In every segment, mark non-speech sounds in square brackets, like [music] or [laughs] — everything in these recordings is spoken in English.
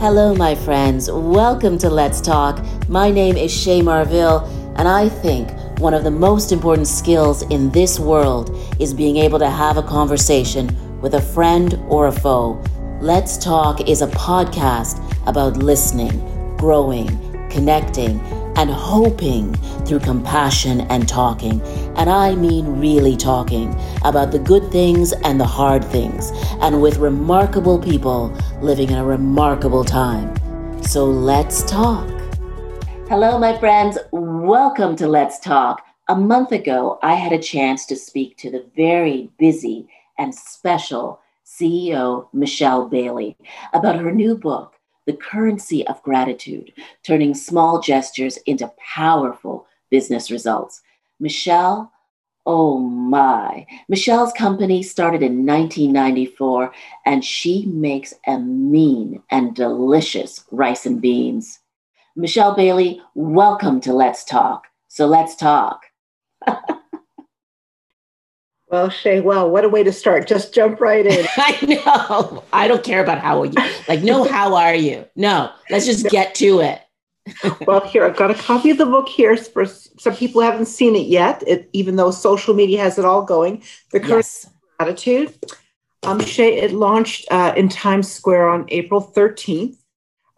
Hello, my friends. Welcome to Let's Talk. My name is Shay Marville, and I think one of the most important skills in this world is being able to have a conversation with a friend or a foe. Let's Talk is a podcast about listening, growing, connecting, and hoping through compassion and talking. And I mean really talking about the good things and the hard things, and with remarkable people living in a remarkable time. So let's talk. Hello, my friends. Welcome to Let's Talk. A month ago, I had a chance to speak to the very busy and special CEO, Michelle Bailey, about her new book, the currency of gratitude, turning small gestures into powerful business results. Michelle, oh my. Michelle's company started in 1994 and she makes a mean and delicious rice and beans. Michelle Bailey, welcome to Let's Talk. So let's talk. [laughs] Well, Shay, well, what a way to start. Just jump right in. [laughs] I know. I don't care about how are you. Like, no, [laughs] how are you? No, let's just get to it. [laughs] well, here, I've got a copy of the book here for some people who haven't seen it yet, it, even though social media has it all going. The Current yes. Gratitude. Um, Shay, it launched uh, in Times Square on April 13th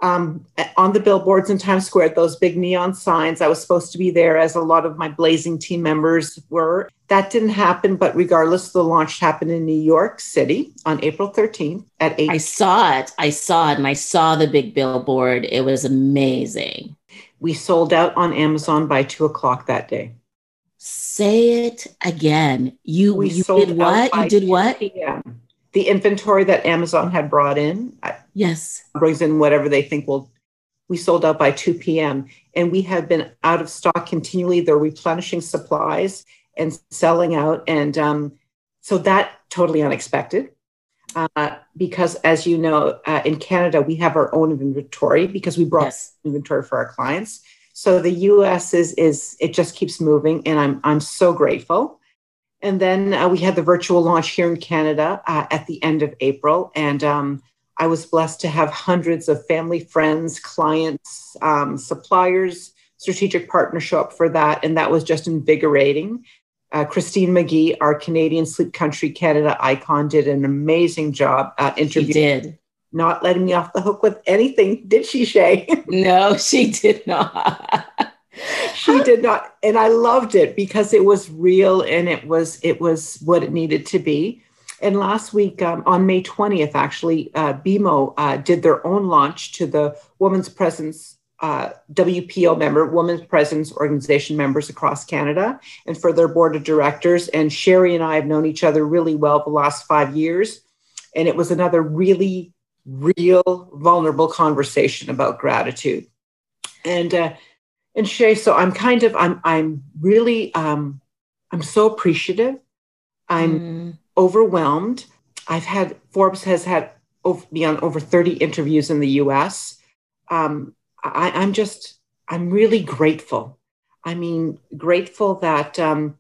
um, on the billboards in Times Square, those big neon signs. I was supposed to be there, as a lot of my blazing team members were. That didn't happen, but regardless, the launch happened in New York City on April 13th at 8. I saw it. I saw it, and I saw the big billboard. It was amazing. We sold out on Amazon by two o'clock that day. Say it again. You, we you did what? You did what? PM the inventory that Amazon had brought in. Yes. Brings in whatever they think will. We sold out by 2 p.m. and we have been out of stock continually. They're replenishing supplies and selling out. And um, so that totally unexpected. Uh, because as you know, uh, in Canada, we have our own inventory because we brought yes. inventory for our clients. So the US is is it just keeps moving, and I'm I'm so grateful. And then uh, we had the virtual launch here in Canada uh, at the end of April. And um, I was blessed to have hundreds of family, friends, clients, um, suppliers, strategic partners show up for that. And that was just invigorating. Uh, Christine Magee, our Canadian Sleep Country Canada icon, did an amazing job uh, interviewing. She did. Not letting me off the hook with anything, [laughs] did she, Shay? [laughs] no, she did not [laughs] she did not and i loved it because it was real and it was it was what it needed to be and last week um, on may 20th actually uh, bmo uh, did their own launch to the Women Presidents' uh, wpo member Women Presidents' organization members across canada and for their board of directors and sherry and i have known each other really well the last five years and it was another really real vulnerable conversation about gratitude and uh, and Shay, so I'm kind of I'm I'm really um I'm so appreciative. I'm mm. Overwhelmed. I've had Forbes has had over, beyond over 30 interviews in the US. Um, I, I'm just I'm really grateful. I mean, grateful that um,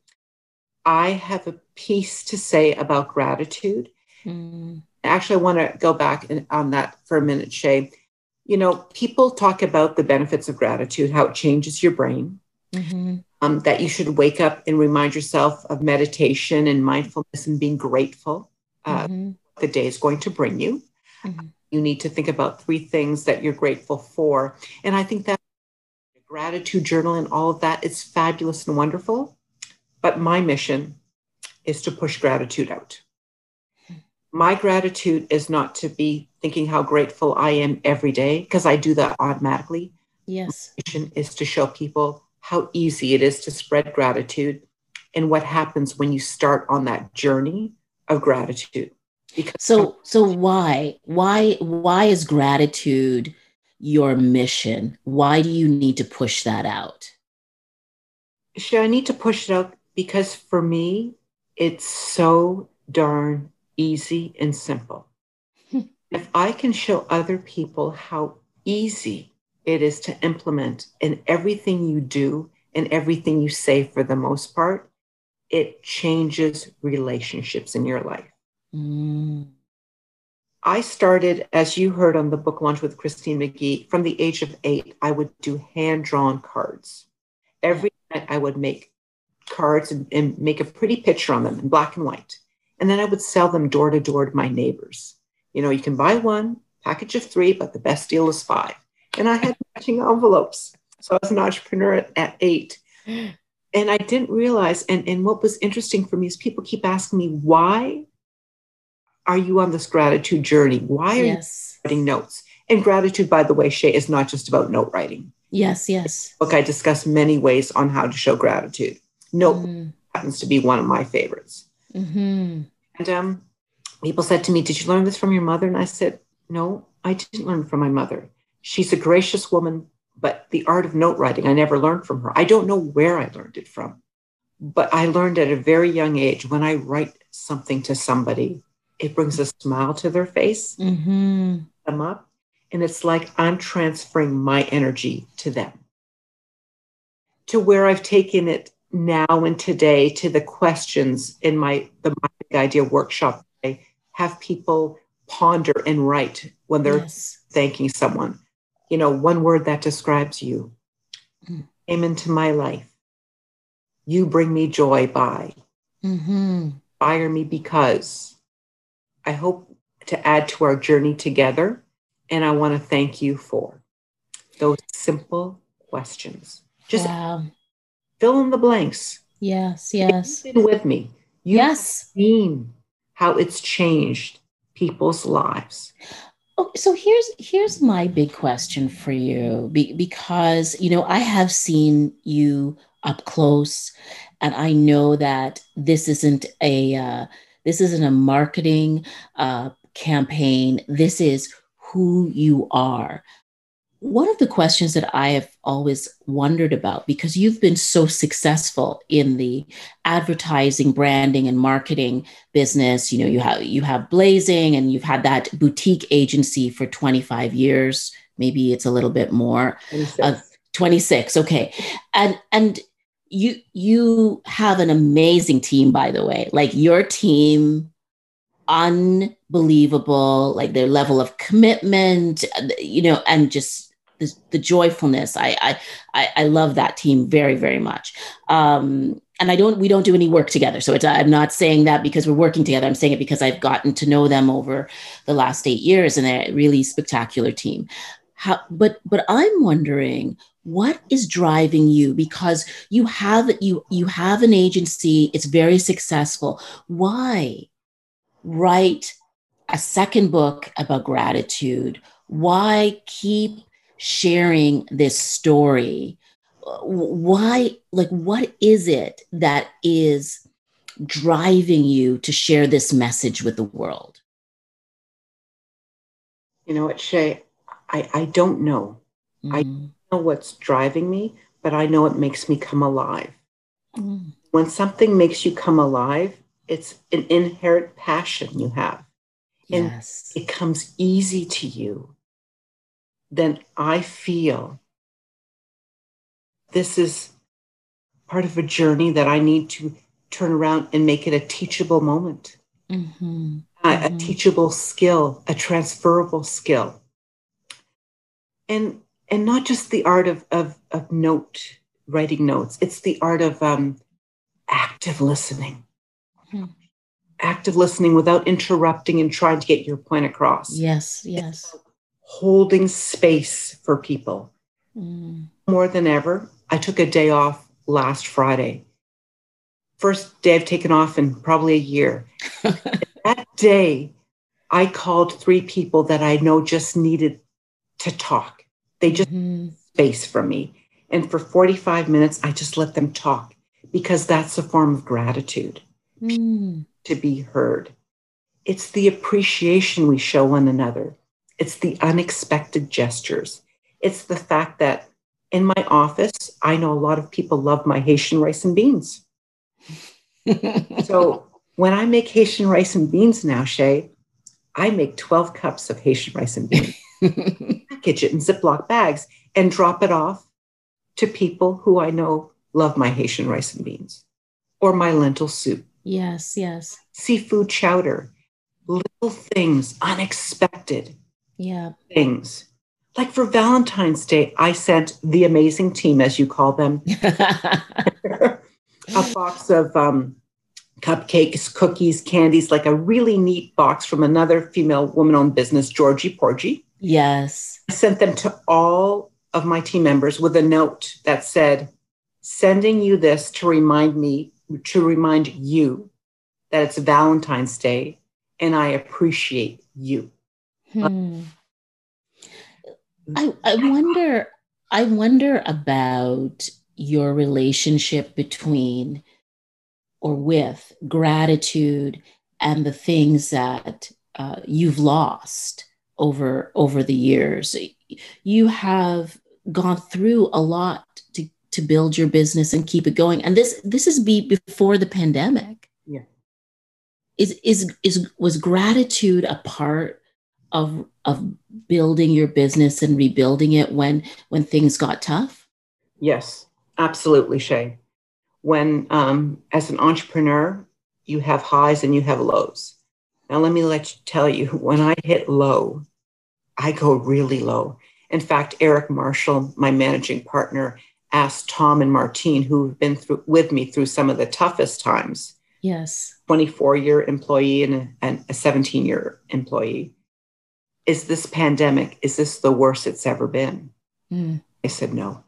I have a piece to say about gratitude. Mm. Actually, I want to go back on that for a minute, Shay you know, people talk about the benefits of gratitude, how it changes your brain, mm-hmm. Um, that you should wake up and remind yourself of meditation and mindfulness and being grateful. Uh, mm-hmm. The day is going to bring you. Mm-hmm. You need to think about three things that you're grateful for. And I think that gratitude journal and all of that is fabulous and wonderful. But my mission is to push gratitude out my gratitude is not to be thinking how grateful I am every day, because I do that automatically. Yes. My mission is to show people how easy it is to spread gratitude and what happens when you start on that journey of gratitude. Because so so why? Why why is gratitude your mission? Why do you need to push that out? Sure, I need to push it out because for me, it's so darn easy and simple. [laughs] if I can show other people how easy it is to implement in everything you do and everything you say for the most part, it changes relationships in your life. Mm. I started, as you heard on the book launch with Christine Magee, from the age of eight, I would do hand drawn cards. Every night I would make cards and, and, make a pretty picture on them in black and white. And then I would sell them door to door to my neighbors. You know, you can buy one package of three, but the best deal is five. And I had matching envelopes. So I was an entrepreneur at, at eight. [gasps] And I didn't realize, and, and what was interesting for me is people keep asking me, why are you on this gratitude journey? Why are yes. you writing notes? And gratitude, by the way, Shay, is not just about note writing. Yes, yes. Look, I discuss many ways on how to show gratitude. Note mm. happens to be one of my favorites. Mm-hmm. And um, people said to me, Did you learn this from your mother? And I said, No, I didn't learn from my mother. She's a gracious woman, but the art of note writing, I never learned from her. I don't know where I learned it from, but I learned at a very young age when I write something to somebody, it brings a smile to their face, mm-hmm. them up, and it's like I'm transferring my energy to them. To where I've taken it now and today to the questions in my the my idea workshop. I have people ponder and write when they're yes. thanking someone. You know, one word that describes you mm. came into my life. You bring me joy by. Mm-hmm. Fire me because. I hope to add to our journey together. And I want to thank you for those simple questions. Just wow. fill in the blanks. Yes, yes. Been with me. You've yes. Seen how it's changed people's lives. Oh, so here's here's my big question for you Be, because you know I have seen you up close, and I know that this isn't a uh, this isn't a marketing uh, campaign. This is who you are. One of the questions that I have always wondered about, because you've been so successful in the advertising, branding, and marketing business, you know, you have you have Blazing and you've had that boutique agency for 25 years. Maybe it's a little bit more. 26. Uh, 26 okay and and you you have an amazing team by the way like your team unbelievable like their level of commitment you know and just the, the joyfulness. I, I i love that team very very much. Um and i don't we don't do any work together. So i'm not saying that because we're working together. I'm saying it because i've gotten to know them over the last eight years and they're a really spectacular team. How but but i'm wondering what is driving you? Because you have you you have an agency. It's very successful. Why write a second book about gratitude? Why keep sharing this story? Why, like, what is it that is driving you to share this message with the world? You know what, Shay? I, I don't know. Mm. I don't know what's driving me, but I know it makes me come alive. Mm. When something makes you come alive, it's an inherent passion you have. And yes. it comes easy to you. Then I feel this is part of a journey that I need to turn around and make it a teachable moment, mm-hmm. Uh, mm-hmm. a teachable skill, a transferable skill. And and not just the art of, of, of note writing notes, it's the art of um, active listening Hmm. Active listening without interrupting and trying to get your point across. Yes, yes. Holding space for people. Mm. More than ever, I took a day off last Friday. First day I've taken off in probably a year. [laughs] that day, I called three people that I know just needed to talk. They just mm-hmm. space from me. And for 45 minutes, I just let them talk because that's a form of gratitude mm. to be heard. It's the appreciation we show one another. It's the unexpected gestures. It's the fact that in my office, I know a lot of people love my Haitian rice and beans. [laughs] so when I make Haitian rice and beans now, Shay, I make 12 cups of Haitian rice and beans, [laughs] package it in Ziploc bags, and drop it off to people who I know love my Haitian rice and beans or my lentil soup Yes, yes. Seafood chowder. little things, unexpected yeah. things. Like for Valentine's Day, I sent the amazing team, as you call them, [laughs] a box of um, cupcakes, cookies, candies, like a really neat box from another female woman owned business, Georgie Porgy. Yes. I sent them to all of my team members with a note that said, sending you this to remind me, to remind you that it's Valentine's Day and I appreciate you. Hmm. I, I wonder, I wonder about your relationship between or with gratitude and the things that uh, you've lost over over the years. You have gone through a lot to to build your business and keep it going. And this this is be before the pandemic. Yeah. Is is is was gratitude a part of of building your business and rebuilding it when when things got tough? Yes absolutely shay. When um, as an entrepreneur you have highs and you have lows. Now let me let you tell you when i hit low i go really low. In fact eric marshall my managing partner asked tom and martine who've been through with me through some of the toughest times yes. 24 year employee and a, and a 17 year employee is this pandemic is this the worst it's ever been mm. i said no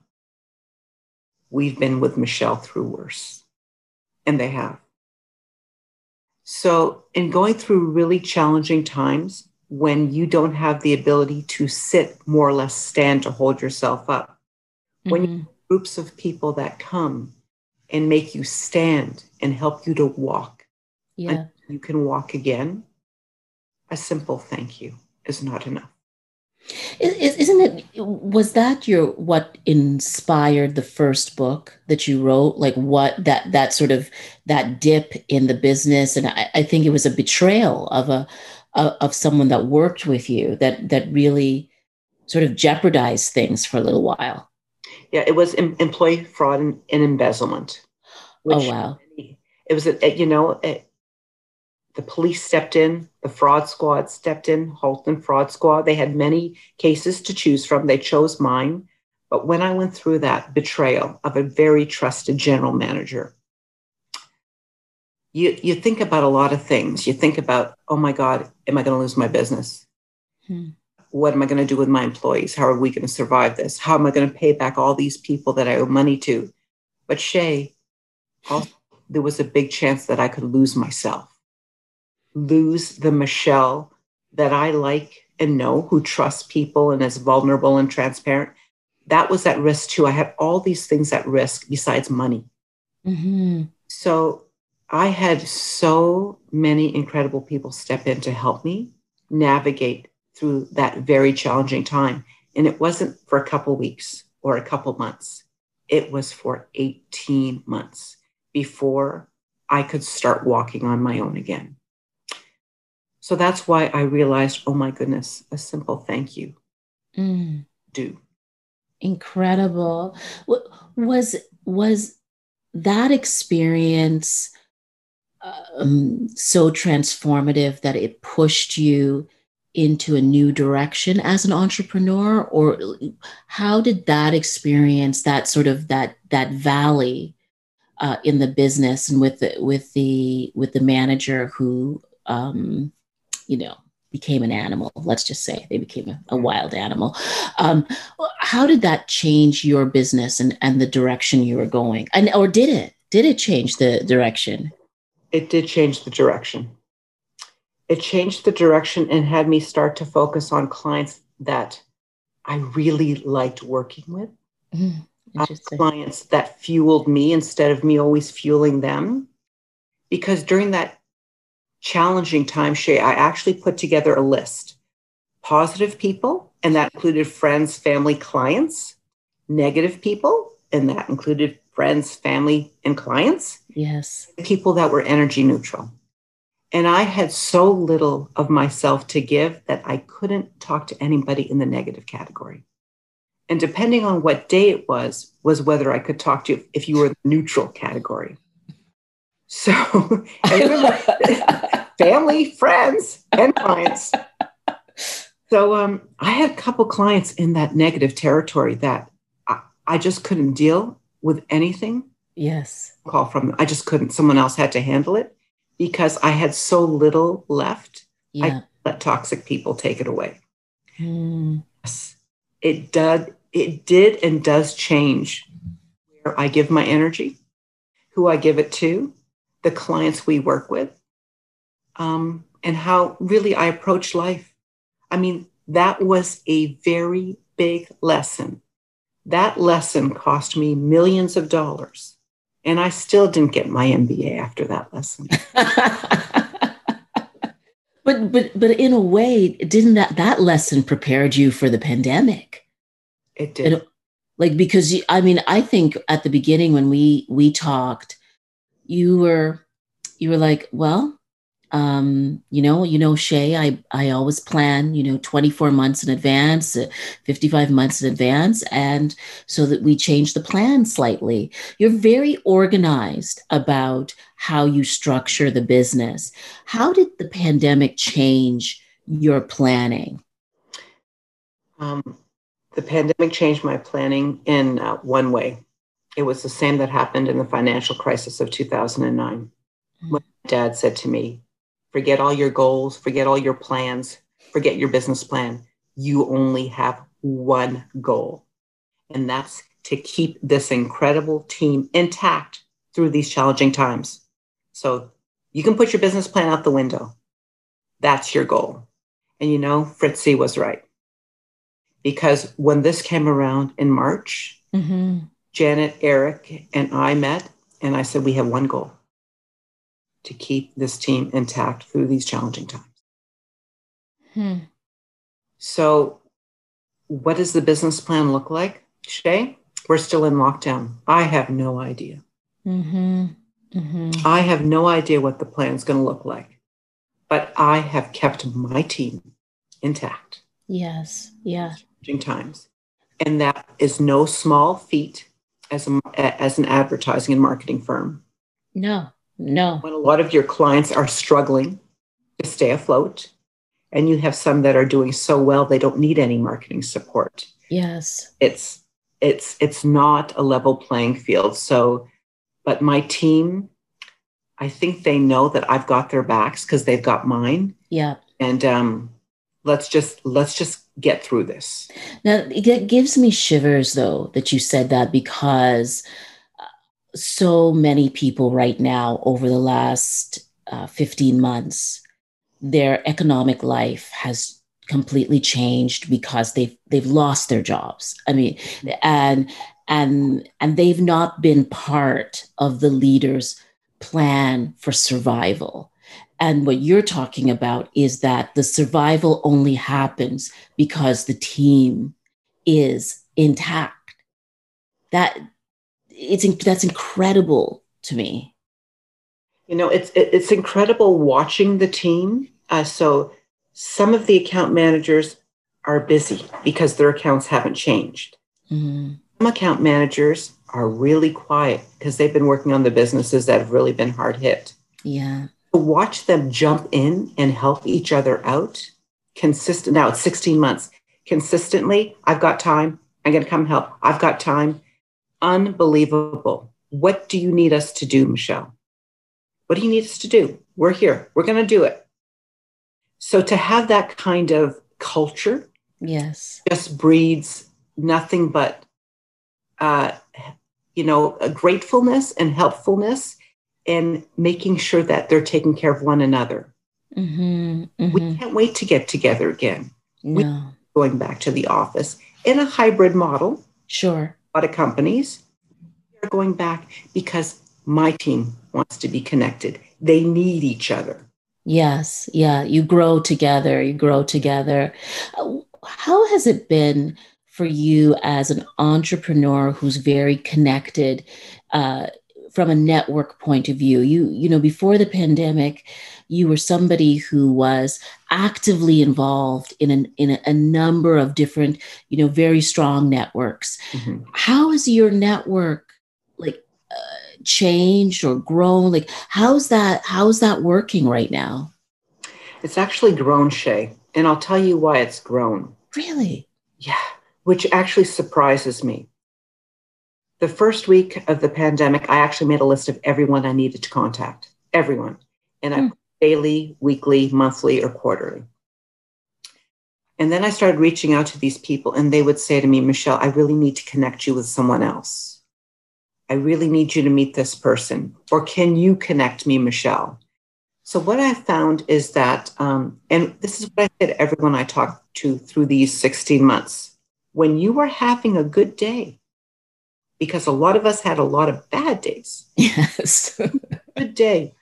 we've been with Michelle through worse. And they have. So, in going through really challenging times, when you don't have the ability to sit, more or less stand to hold yourself up, mm-hmm. when you groups of people that come and make you stand and help you to walk, yeah. you can walk again, a simple thank you is not enough. Isn't it? Was that your what inspired the first book that you wrote? Like what that that sort of that dip in the business, and I, I think it was a betrayal of a of someone that worked with you that that really sort of jeopardized things for a little while. Yeah, it was em- employee fraud and, and embezzlement. oh wow! It was a, you know the police stepped in, the fraud squad stepped in, Halton Fraud Squad. They had many cases to choose from. They chose mine. But when I went through that betrayal of a very trusted general manager, you, you think about a lot of things. You think about, oh my God, am I going to lose my business? Hmm. What am I going to do with my employees? How are we going to survive this? How am I going to pay back all these people that I owe money to? But Shay, also, there was a big chance that I could lose myself lose the Michelle that I like and know, who trusts people and is vulnerable and transparent. That was at risk too. I had all these things at risk besides money. Mm-hmm. So I had so many incredible people step in to help me navigate through that very challenging time. And it wasn't for a couple weeks or a couple months, it was for 18 months before I could start walking on my own again. So that's why I realized, oh my goodness, a simple thank you. Mm. Do. Incredible. Was was that experience um, so transformative that it pushed you into a new direction as an entrepreneur or how did that experience that sort of that that valley uh, in the business and with the with the with the manager who um, you know, became an animal. Let's just say they became a, a wild animal. Um, how did that change your business and, and the direction you were going? And or did it? Did it change the direction? It did change the direction. It changed the direction and had me start to focus on clients that I really liked working with. Mm, clients that fueled me instead of me always fueling them. Because during that challenging time, Shay, I actually put together a list positive people, and that included friends, family, clients, negative people, and that included friends, family, and clients. Yes. People that were energy neutral. And I had so little of myself to give that I couldn't talk to anybody in the negative category. And depending on what day it was, was whether I could talk to you if you were the neutral category. So [laughs] remember [laughs] family, friends, and clients. So um, I had a couple clients in that negative territory that I, I just couldn't deal with anything. Yes. Call from I just couldn't. Someone else had to handle it because I had so little left. Yeah. I let toxic people take it away. Mm. Yes. It did it did and does change where I give my energy, who I give it to, the clients we work with, um, and how really I approach life. I mean, that was a very big lesson. That lesson cost me millions of dollars. And I still didn't get my MBA after that lesson. [laughs] but but but in a way, didn't that that lesson prepared you for the pandemic? It did. And, like because you, I mean, I think at the beginning when we we talked, you were you were like, well, um, you know, you know, Shay, I, I always plan, you know, 24 months in advance, uh, 55 months in advance. And so that we change the plan slightly. You're very organized about how you structure the business. How did the pandemic change your planning? Um, the pandemic changed my planning in uh, one way. It was the same that happened in the financial crisis of 2009. Mm-hmm. When dad said to me, Forget all your goals, forget all your plans, forget your business plan. You only have one goal, and that's to keep this incredible team intact through these challenging times. So you can put your business plan out the window. That's your goal. And you know, Fritzy was right. Because when this came around in March, mm-hmm. Janet, Eric, and I met, and I said, We have one goal to keep this team intact through these challenging times. Hmm. So, what does the business plan look like, Shay? We're still in lockdown. I have no idea. Mm-hmm. Mm-hmm. I have no idea what the plan is going to look like, but I have kept my team intact. Yes. Yeah. Challenging times, and that is no small feat as a, as an advertising and marketing firm. No. No. When a lot of your clients are struggling to stay afloat, and you have some that are doing so well they don't need any marketing support. Yes. It's it's it's not a level playing field. So, but my team, I think they know that I've got their backs because they've got mine. Yeah. And um, let's just let's just get through this. Now it gives me shivers though that you said that because so many people right now over the last uh, 15 months their economic life has completely changed because they've they've lost their jobs i mean and and and they've not been part of the leaders plan for survival and what you're talking about is that the survival only happens because the team is intact that it's that's incredible to me. You know, it's it's incredible watching the team. Uh, so some of the account managers are busy because their accounts haven't changed. Mm-hmm. Some account managers are really quiet because they've been working on the businesses that have really been hard hit. Yeah. To watch them jump in and help each other out consistent now it's 16 months consistently i've got time i'm going to come help i've got time unbelievable. What do you need us to do, Michelle? What do you need us to do? We're here. We're going to do it. So to have that kind of culture, yes, just breeds nothing but, uh, you know, a gratefulness and helpfulness, and making sure that they're taking care of one another. Mm-hmm, mm-hmm. We can't wait to get together again. No. We're going back to the office in a hybrid model. Sure A lot of companies are going back because my team wants to be connected. They need each other. Yes, yeah, you grow together, you grow together. How has it been for you as an entrepreneur who's very connected uh, from a network point of view? You, you know, before the pandemic, you were somebody who was actively involved in, an, in a, a number of different, you know, very strong networks. Mm-hmm. How has your network like uh, changed or grown? Like, how's that? How's that working right now? It's actually grown, Shay. And I'll tell you why it's grown. Really? Yeah, which actually surprises me. The first week of the pandemic, I actually made a list of everyone I needed to contact, everyone. And I Hmm. daily, weekly, monthly, or quarterly. And then I started reaching out to these people, and they would say to me, Michelle, I really need to connect you with someone else. I really need you to meet this person. Or can you connect me, Michelle? So, what I found is that, um, and this is what I said to everyone I talked to through these 16 months when you are having a good day, because a lot of us had a lot of bad days, [laughs] Yes. [laughs] good day,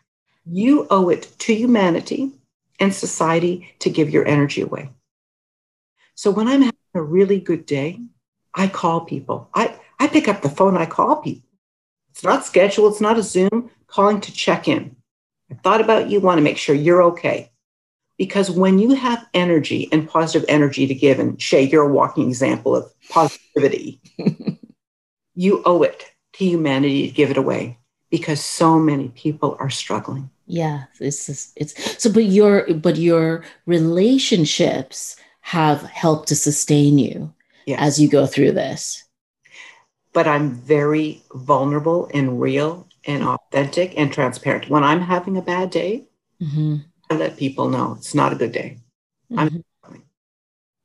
you owe it to humanity and society to give your energy away. So when I'm having a really good day, I call people. I, I pick up the phone, I call people. It's not scheduled, it's not a Zoom, calling to check in. I thought about you, want to make sure you're okay. Because when you have energy and positive energy to give, and Shay, you're a walking example of positivity, [laughs] you owe it to humanity to give it away because so many people are struggling. yeah. It's just, it's so, but your, but your relationships have helped to sustain you Yes. as you go through this. but I'm very vulnerable and real and authentic and transparent. When I'm having a bad day, hmm I let people know it's not a good day. I'm- Mhm.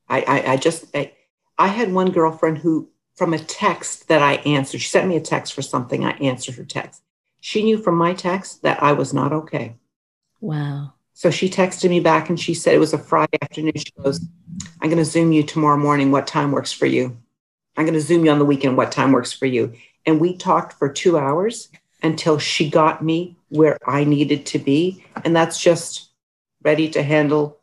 I, I, I just, I, I had one girlfriend who, from a text that I answered, she sent me a text for something. I answered her text. She knew from my text that I was not okay. Wow. So she texted me back and she said it was a Friday afternoon. She goes, I'm going to Zoom you tomorrow morning. What time works for you? I'm going to Zoom you on the weekend. What time works for you? And we talked for two hours until she got me where I needed to be. And that's just ready to handle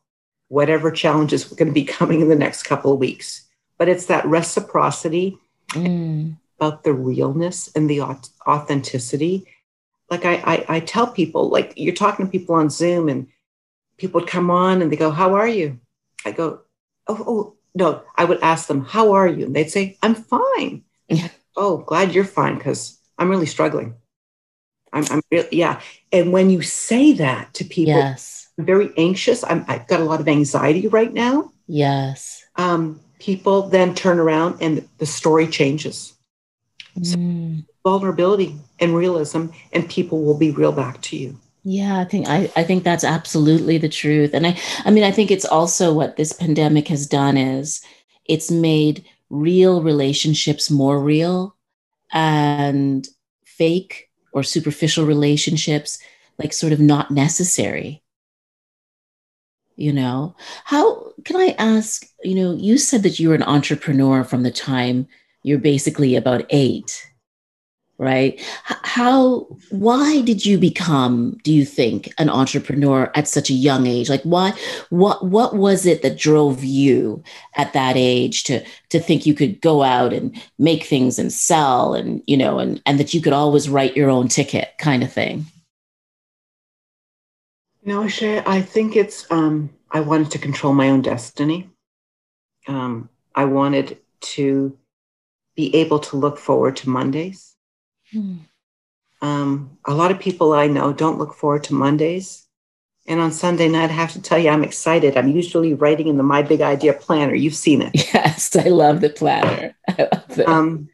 whatever challenges [laughs] were going to be coming in the next couple of weeks. But it's that reciprocity Mm. about the realness and the authenticity. Like I, I, I tell people, like you're talking to people on Zoom, and people would come on and they go, "How are you?" I go, "Oh, oh no." I would ask them, "How are you?" And they'd say, "I'm fine." Yeah. Oh, glad you're fine because I'm really struggling. I'm, I'm really, yeah. And when you say that to people, Yes. I'm very anxious. I'm, I've got a lot of anxiety right now. Yes. Um, people then turn around and the story changes. Mm. vulnerability and realism and people will be real back to you Yeah, I think I, I think that's absolutely the truth. And I I mean I think it's also what this pandemic has done is it's made real relationships more real and fake or superficial relationships like sort of not necessary. You know, how can I ask, you know, you said that you were an entrepreneur from the time you're basically about eight right? How why did you become do you think an entrepreneur at such a young age? Like why what what was it that drove you at that age to to think you could go out and make things and sell and you know and and that you could always write your own ticket kind of thing you know Shay, i think it's um, i wanted to control my own destiny. Um, i wanted to be able to look forward to mondays. Um, a lot of people i know don't look forward to mondays. And on sunday night i have to tell you i'm excited. I'm usually writing in the my big idea planner. You've seen it. [laughs] Yes i love the planner. I love it. um,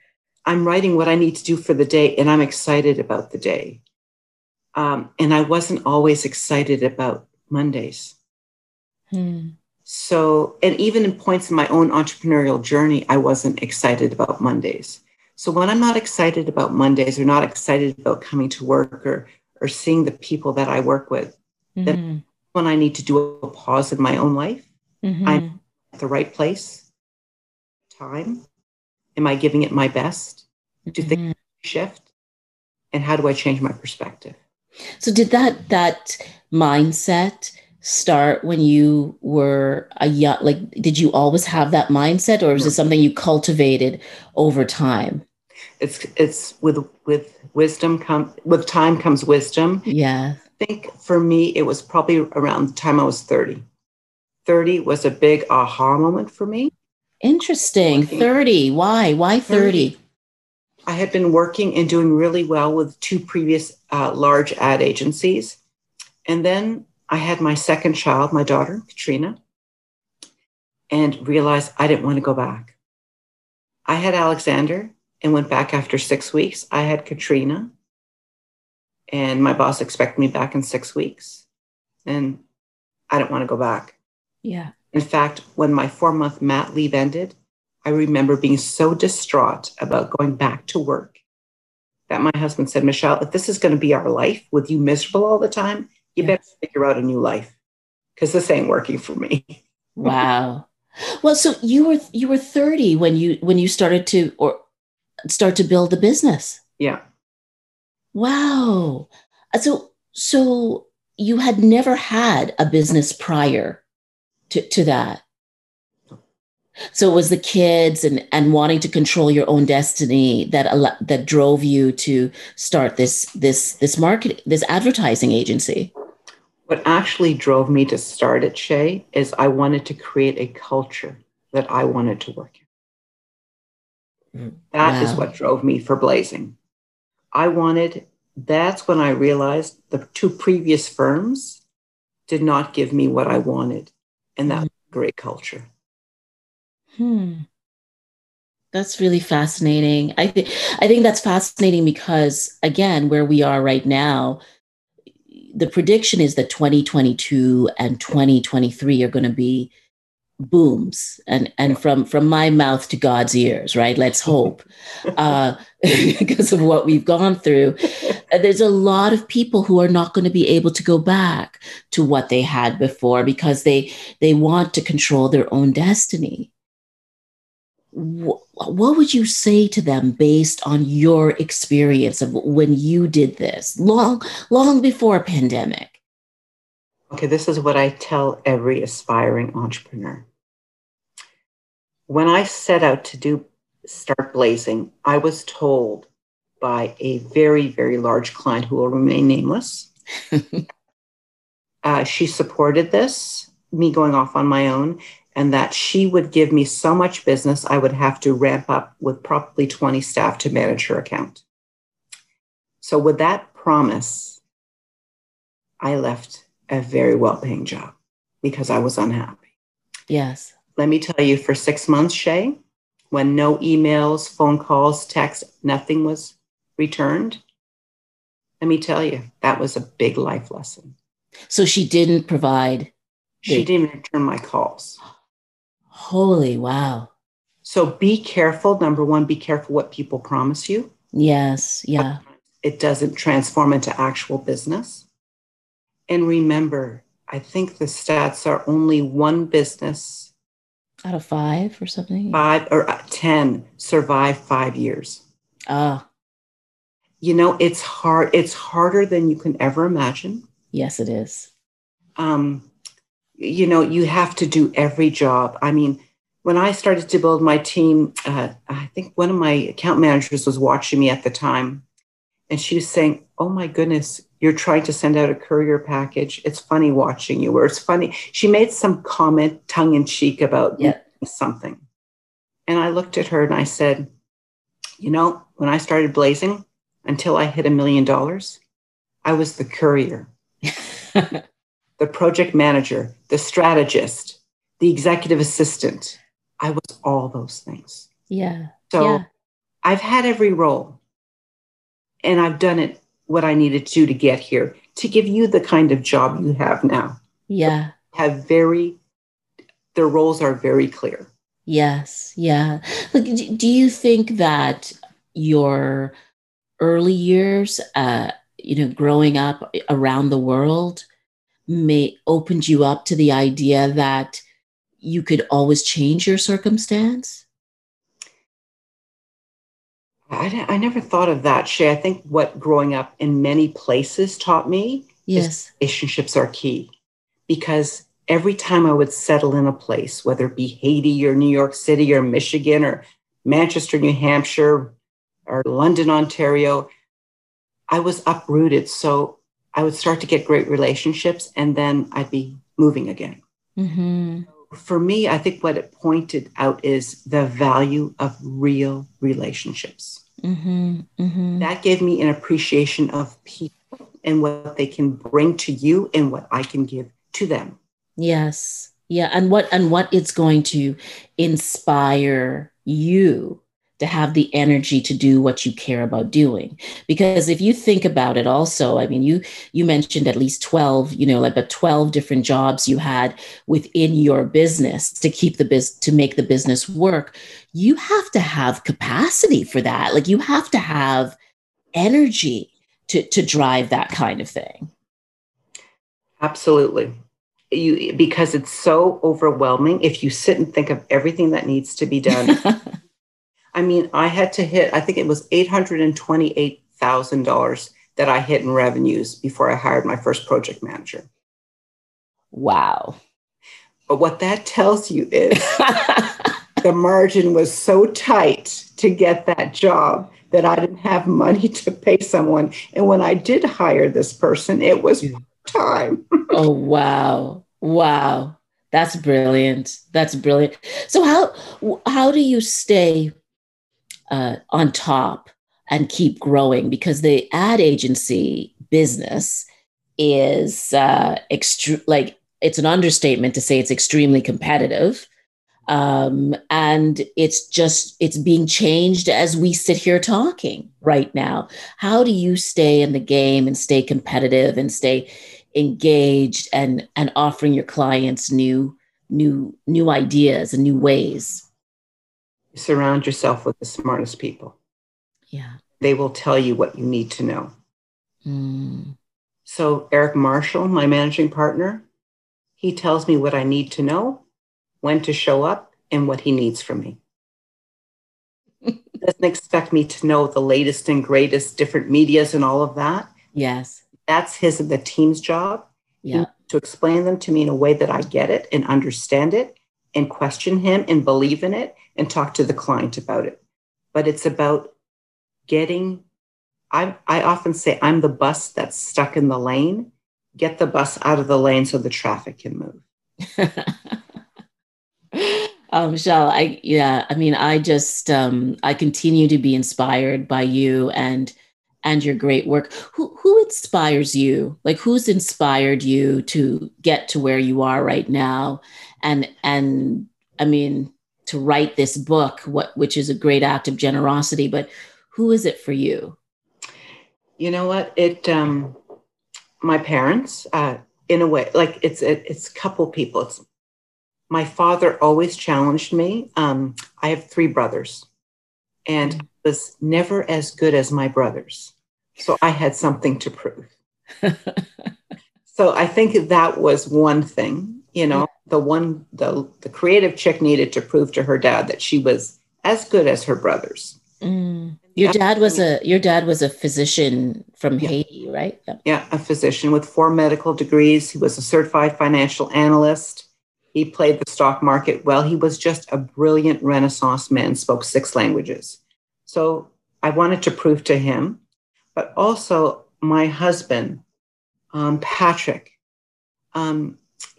I'm writing what I need to do for the day, and I'm excited about the day. Um, and I wasn't always excited about Mondays. Hmm. So, and even in points in my own entrepreneurial journey, I wasn't excited about Mondays. So when I'm not excited about Mondays or not excited about coming to work or or seeing the people that I work with, Mhm. when I need to do a pause in my own life, Mhm. I'm- at the right place, time. Am I giving it my best? Do Mhm. things shift? And how do I change my perspective? So did that that mindset start when you were a young like did you always have that mindset or was it something you cultivated over time? It's it's with with wisdom come with time comes wisdom. Yeah. I think for me it was probably around the time I was 30. 30 was a big aha moment for me. Interesting. 30. Why? Why 30? I had been working and doing really well with two previous uh, large ad agencies. And then I had my second child, my daughter, Katrina, and realized I didn't want to go back. I had Alexander and went back after six weeks. I had Katrina, and my boss expected me back in six weeks. And I didn't want to go back. Yeah. In fact, when my four month mat leave ended, I remember being so distraught about going back to work that my husband said, Michelle, if this is going to be our life with you miserable all the time, you better figure out a new life because this ain't working for me. [laughs] wow. Well, so you were you were 30 when you when you started to or start to build the business. Yeah. Wow. So so you had never had a business prior to, to that. So it was the kids and, and wanting to control your own destiny that that drove you to start this this this market this advertising agency. What actually drove me to start at Shay is I wanted to create a culture that I wanted to work in. Mm, that wow. is what drove me for Blazing. I wanted, that's when I realized the two previous firms did not give me what I wanted. And that mm. great culture. Hmm. That's really fascinating. I think I think that's fascinating because again, where we are right now, the prediction is that 2022 and 2023 are going to be booms and and from from my mouth to god's ears right let's hope [laughs] uh [laughs] because of what we've gone through there's a lot of people who are not going to be able to go back to what they had before because they they want to control their own destiny what would you say to them based on your experience of when you did this long long before pandemic? Okay this is what i tell every aspiring entrepreneur. When i set out to do start blazing i was told by a very very large client who will remain nameless. [laughs] Uh, she supported this me going off on my own and that she would give me so much business, I would have to ramp up with probably 20 staff to manage her account. So, with that promise, I left a very well paying job because I was unhappy. Yes. Let me tell you, for six months, Shay, when no emails, phone calls, text, nothing was returned, let me tell you, that was a big life lesson. So she didn't provide. She didn't return my calls. Holy wow. So be careful. Number one, be careful what people promise you. Yes. Yeah. It doesn't transform into actual business. And remember, I think the stats are only one business out of five or something. Five or uh, 10 survive five years. Ah. You know, it's hard. It's harder than you can ever imagine. Yes, it is. Um, you know, you have to do every job. I mean, when I started to build my team, uh, I think one of my account managers was watching me at the time, and she was saying, "Oh my goodness, you're trying to send out a courier package. It's funny watching you." Or it's funny. She made some comment, tongue in cheek, about yeah. something, and I looked at her and I said, "You know, when I started blazing, until I hit a million dollars, I was the courier." [laughs] the project manager, the strategist, the executive assistant. I was all those things. Yeah. So yeah. I've had every role and I've done it what I needed to to get here to give you the kind of job you have now. Yeah. Have very, their roles are very clear. Yes. Yeah. Like, do you think that your early years, uh, you know, growing up around the world, may opened you up to the idea that you could always change your circumstance? I, I never thought of that, Shay. I think what growing up in many places taught me yes. relationships are key because every time I would settle in a place, whether it be Haiti or New York City or Michigan or Manchester, New Hampshire or London, Ontario, I was uprooted. So I would start to get great relationships and then I'd be moving again. Mm-hmm. For me, I think what it pointed out is the value of real relationships. Mm-hmm. Mm-hmm. That gave me an appreciation of people and what they can bring to you and what I can give to them. Yes. Yeah, and what and what it's going to inspire you to have the energy to do what you care about doing. Because if you think about it also i mean you you mentioned at least 12 you know like the 12 different jobs you had within your business to keep the biz to make the business work you have to have capacity for that. Like you have to have energy to to drive that kind of thing. Absolutely. You because it's so overwhelming if you sit and think of everything that needs to be done [laughs] I mean, I had to hit, I think it was $828,000 that I hit in revenues before I hired my first project manager. Wow. But what that tells you is [laughs] the margin was so tight to get that job that I didn't have money [laughs] to pay someone. And when I did hire this person, it was time. [laughs] oh, wow. Wow. That's brilliant. That's brilliant. So how how do you stay uh, on top and keep growing because the ad agency business is uh, like it's an understatement to say it's extremely competitive. Um, and it's just it's being changed as we sit here talking right now. How do you stay in the game and stay competitive and stay engaged and and offering your clients new new new ideas and new ways surround yourself with the smartest people. Yeah. They will tell you what you need to know. Mm. So, Eric Marshall, my managing partner, he tells me what I need to know, when to show up, and what he needs from me. [laughs] doesn't expect me to know the latest and greatest different medias and all of that. Yes. That's his and the team's job. Yeah. To explain them to me in a way that I get it and understand it and question him and believe in it and talk to the client about it. But it's about getting, I, I often say, I'm the bus that's stuck in the lane. Get the bus out of the lane so the traffic can move. [laughs] um, Michelle, I yeah, I mean, I just um, I continue to be inspired by you and and your great work. Who who inspires you? Like who's inspired you to get to where you are right now? And and I mean, to write this book, what which is a great act of generosity. But who is it for you? You know what? It um, my parents, uh, in a way, like it's it, it's a couple people. It's my father always challenged me. Um, I have three brothers, and mm-hmm. was never as good as my brothers, so I had something to prove. [laughs] so I think that was one thing. You know, the one the the creative chick needed to prove to her dad that she was as good as her brothers. Mm. Your dad was a your dad was a physician from yeah. Haiti, right? Yeah. yeah, a physician with four medical degrees. He was a certified financial analyst. He played the stock market well. He was just a brilliant Renaissance man, spoke six languages. So I wanted to prove to him, but also my husband, um, Patrick. Um,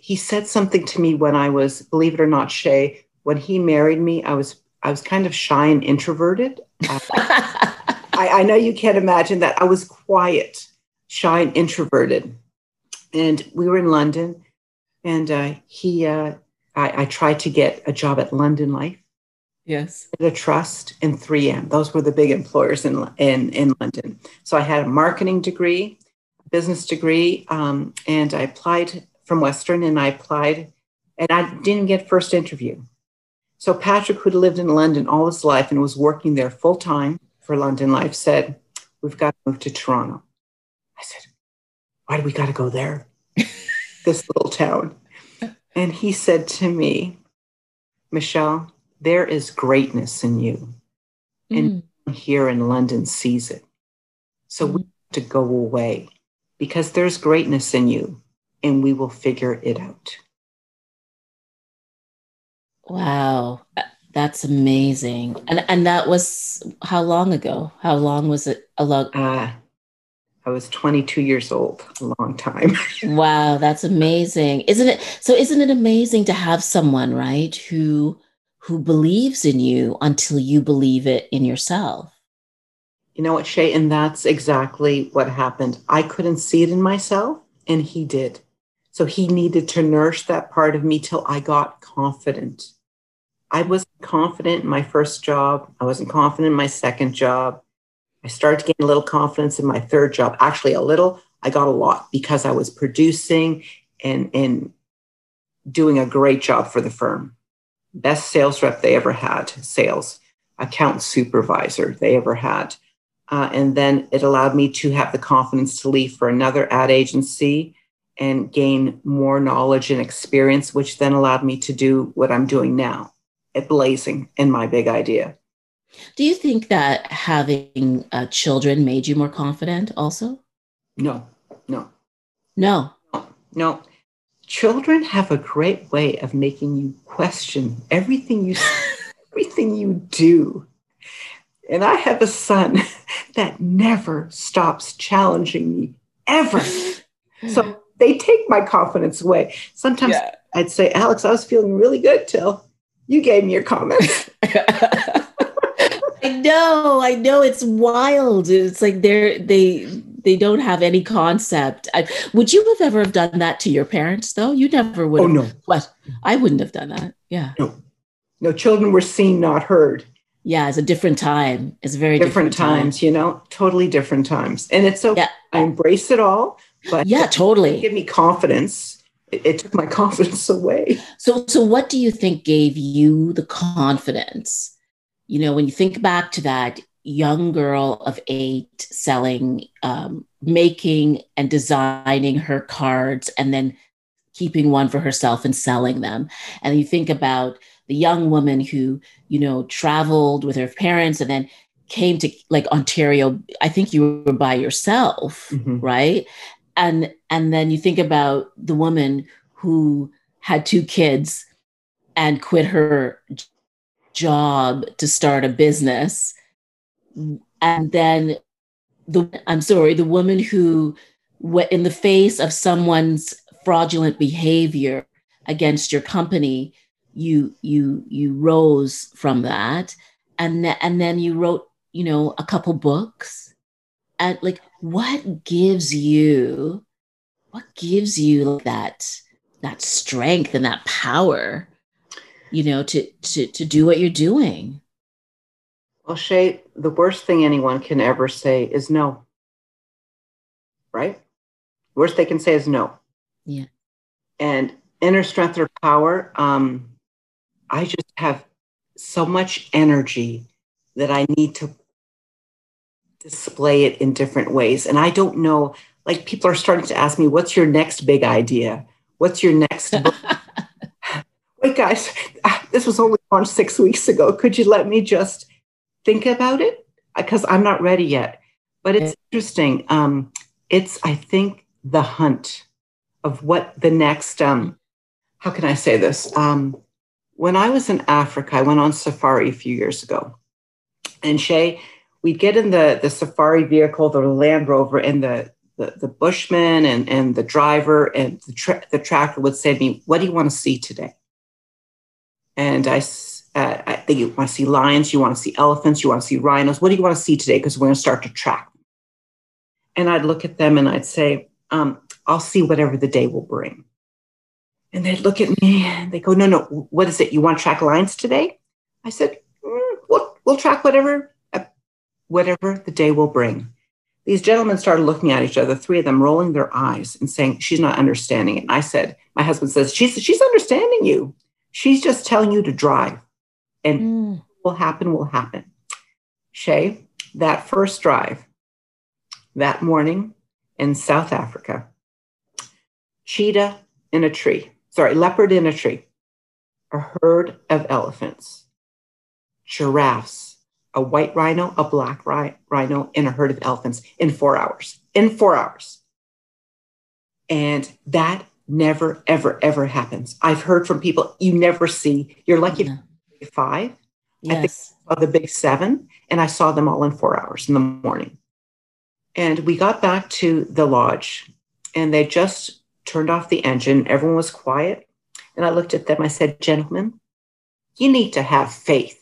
he said something to me when I was, believe it or not, Shay, when he married me, I was I was kind of shy and introverted. Uh, [laughs] I, I know you can't imagine that. I was quiet, shy and introverted. And we were in London, and uh, he, uh, I, I, tried to get a job at London Life. Yes. The Trust and 3M. Those were the big employers in, in, in London. So I had a marketing degree, business degree, um, and I applied from Western and I applied and I didn't get first interview. So Patrick, who'd lived in London all his life and was working there full time for London Life, said, We've got to move to Toronto. I said, Why do we got to go there? [laughs] this little town. And he said to me, Michelle, there is greatness in you. And mm. here in London sees it. So mm. we have to go away because there's greatness in you and we will figure it out. Wow, that's amazing. And and that was how long ago? How long was it? A long. Uh, I was 22 years old, a long time. [laughs] wow, that's amazing. Isn't it? So isn't it amazing to have someone, right, who who believes in you until you believe it in yourself? You know what, Shay? And that's exactly what happened. I couldn't see it in myself, and he did. So he needed to nourish that part of me till I got confident. I wasn't confident in my first job. I wasn't confident in my second job. I started to gain a little confidence in my third job. Actually, a little. I got a lot because I was producing and, and doing a great job for the firm. Best sales rep they ever had, sales, account supervisor they ever had. Uh, and then it allowed me to have the confidence to leave for another ad agency and gain more knowledge and experience, which then allowed me to do what I'm doing now at Blazing and my big idea. Do you think that having uh, children made you more confident also? No, no. No. No, no. Children have a great way of making you question everything you [laughs] everything you do. And I have a son [laughs] that never stops challenging me ever. So they take my confidence away. Sometimes yeah. I'd say, Alex, I was feeling really good till you gave me your comments. [laughs] I know, I know it's wild. It's like they're they they don't have any concept. I, would you have ever have done that to your parents though? You never would. Oh no. What? I wouldn't have done that. Yeah. No. No, children were seen, not heard. Yeah, it's a different time. It's very different, different times, time. you know, totally different times. And it's so yeah. I embrace it all, but yeah, totally. Give me confidence. It, it took my [laughs] confidence away. So so what do you think gave you the confidence? You know, when you think back to that young girl of eight selling, um, making and designing her cards and then keeping one for herself and selling them. And you think about the young woman who, you know, traveled with her parents and then came to like Ontario. I think you were by yourself, mm-hmm. right? And and then you think about the woman who had two kids and quit her job to start a business. And then the i'm sorry the woman who in the face of someone's fraudulent behavior against your company you you you rose from that. And th- and then you wrote you know a couple books. And like what gives you what gives you that that strength and that power you know to to to do what you're doing well, Shay, the worst thing anyone can ever say is no. Right? Worst they can say is no. Yeah. And inner strength or power, um, I just have so much energy that I need to display it in different ways. And I don't know, like people are starting to ask me, what's your next big idea? What's your next book? [laughs] Wait, guys, this was only launched six weeks ago. Could you let me just think about it because I'm not ready yet. But it's interesting. Um, it's, I think, the hunt of what the next, um, how can I say this? Um, when I was in Africa, I went on safari a few years ago. And Shay, we'd get in the, the safari vehicle, the Land Rover, and the, the, the bushman and, and the driver and the, tra- the would say to me, What do you want to see today? And I uh, I think you want to see lions, you want to see elephants, you want to see rhinos. What do you want to see today? Because we're going to start to track. And I'd look at them and I'd say, um, I'll see whatever the day will bring. And they'd look at me and they go, No, no, what is it? You want to track lions today? I said, mm, we'll, we'll track whatever, whatever the day will bring. These gentlemen started looking at each other, three of them rolling their eyes and saying, She's not understanding it. And I said, My husband says, She's, she's understanding you. She's just telling you to drive and mm. will happen will happen. Shay, that first drive that morning in South Africa, cheetah in a tree, sorry, leopard in a tree, a herd of elephants, giraffes, a white rhino, a black rhino, and a herd of elephants in four hours. In four hours. And that never, ever, ever happens. I've heard from people you never see. You're lucky yeah five. Yes. I think I saw the big seven, and I saw them all in four hours in the morning. And we got back to the lodge, and they just turned off the engine. Everyone was quiet. And I looked at them. I said, Gentlemen, you need to have faith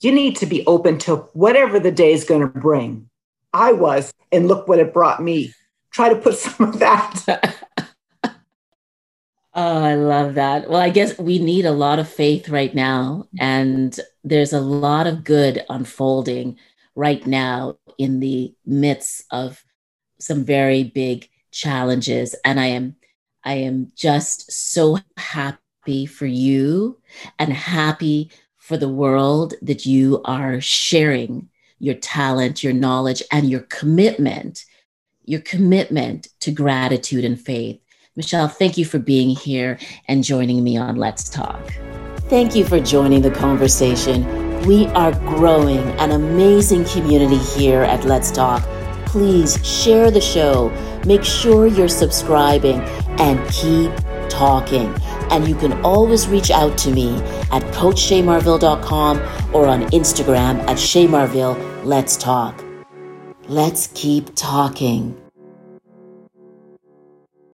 you need to be open to whatever the day is going to bring. I was, and look what it brought me. Try to put [laughs] some of that. [laughs] oh, I love that. Well, I guess we need a lot of faith right now, and there's a lot of good unfolding right now in the midst of some very big challenges. And I am, I am just so happy for you and happy for the world that you are sharing your talent, your knowledge, and your commitment, your commitment to gratitude and faith. Michelle, thank you for being here and joining me on Let's Talk. Thank you for joining the conversation. We are growing an amazing community here at Let's Talk. Please share the show, make sure you're subscribing, and keep talking. And you can always reach out to me at coachshaymarville.com or on Instagram at shaymarville. Let's talk. Let's keep talking.